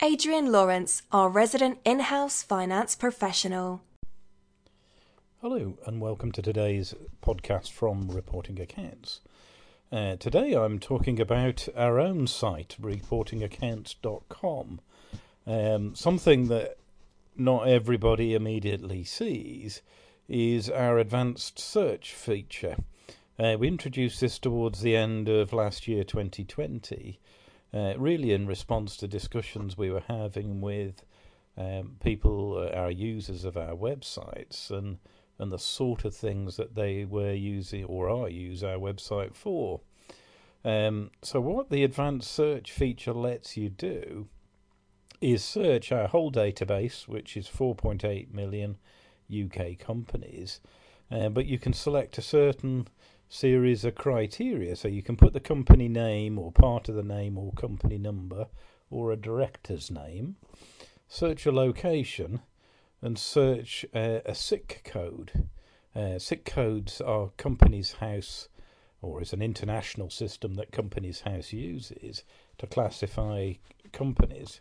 Adrian Lawrence, our resident in house finance professional. Hello, and welcome to today's podcast from Reporting Accounts. Uh, today I'm talking about our own site, reportingaccounts.com. Um, something that not everybody immediately sees is our advanced search feature. Uh, we introduced this towards the end of last year, 2020, uh, really in response to discussions we were having with um, people, uh, our users of our websites, and and the sort of things that they were using or are use our website for. Um, so, what the advanced search feature lets you do is search our whole database, which is 4.8 million UK companies, uh, but you can select a certain series of criteria. So you can put the company name or part of the name or company number or a director's name, search a location, and search uh, a SIC code. Uh, SIC codes are Companies House, or is an international system that Companies House uses to classify companies.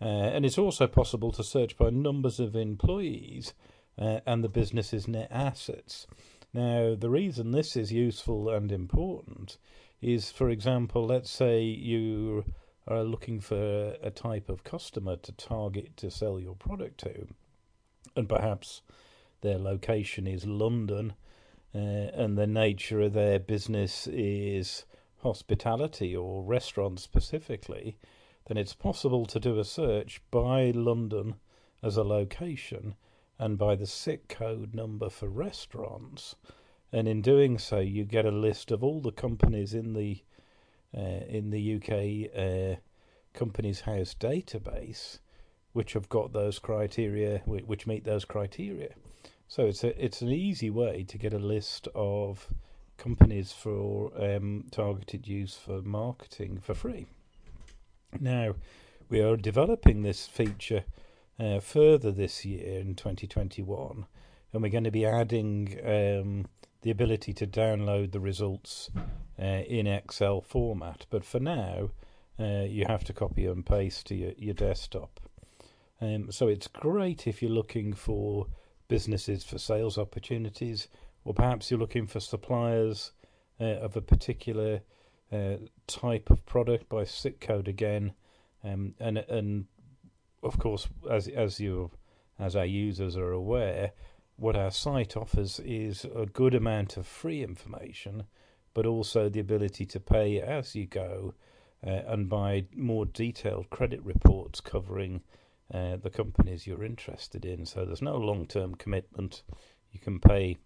Uh, and it's also possible to search by numbers of employees uh, and the business's net assets. Now, the reason this is useful and important is, for example, let's say you are looking for a type of customer to target to sell your product to, and perhaps their location is London, uh, and the nature of their business is hospitality or restaurant specifically, then it's possible to do a search by London as a location and by the SIC code number for restaurants. And in doing so, you get a list of all the companies in the uh, in the UK uh, Companies House database, which have got those criteria, which meet those criteria. So it's a it's an easy way to get a list of companies for um, targeted use for marketing for free. Now, we are developing this feature uh, further this year in 2021, and we're going to be adding um, the ability to download the results uh, in Excel format. But for now, uh, you have to copy and paste to your, your desktop. Um, so it's great if you're looking for businesses for sales opportunities, or perhaps you're looking for suppliers uh, of a particular uh, type of product by SIC code again, um, and and of course, as as you as our users are aware, what our site offers is a good amount of free information, but also the ability to pay as you go uh, and buy more detailed credit reports covering uh, the companies you're interested in. So there's no long term commitment. You can pay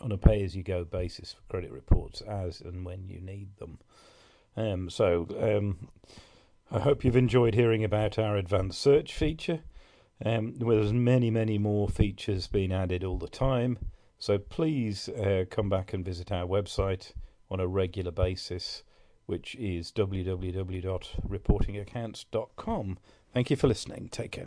on a pay as you go basis for credit reports as and when you need them. Um, so, um, I hope you've enjoyed hearing about our advanced search feature. Um, where there's many, many more features being added all the time. So please uh, come back and visit our website on a regular basis, which is www.reportingaccounts.com. Thank you for listening. Take care.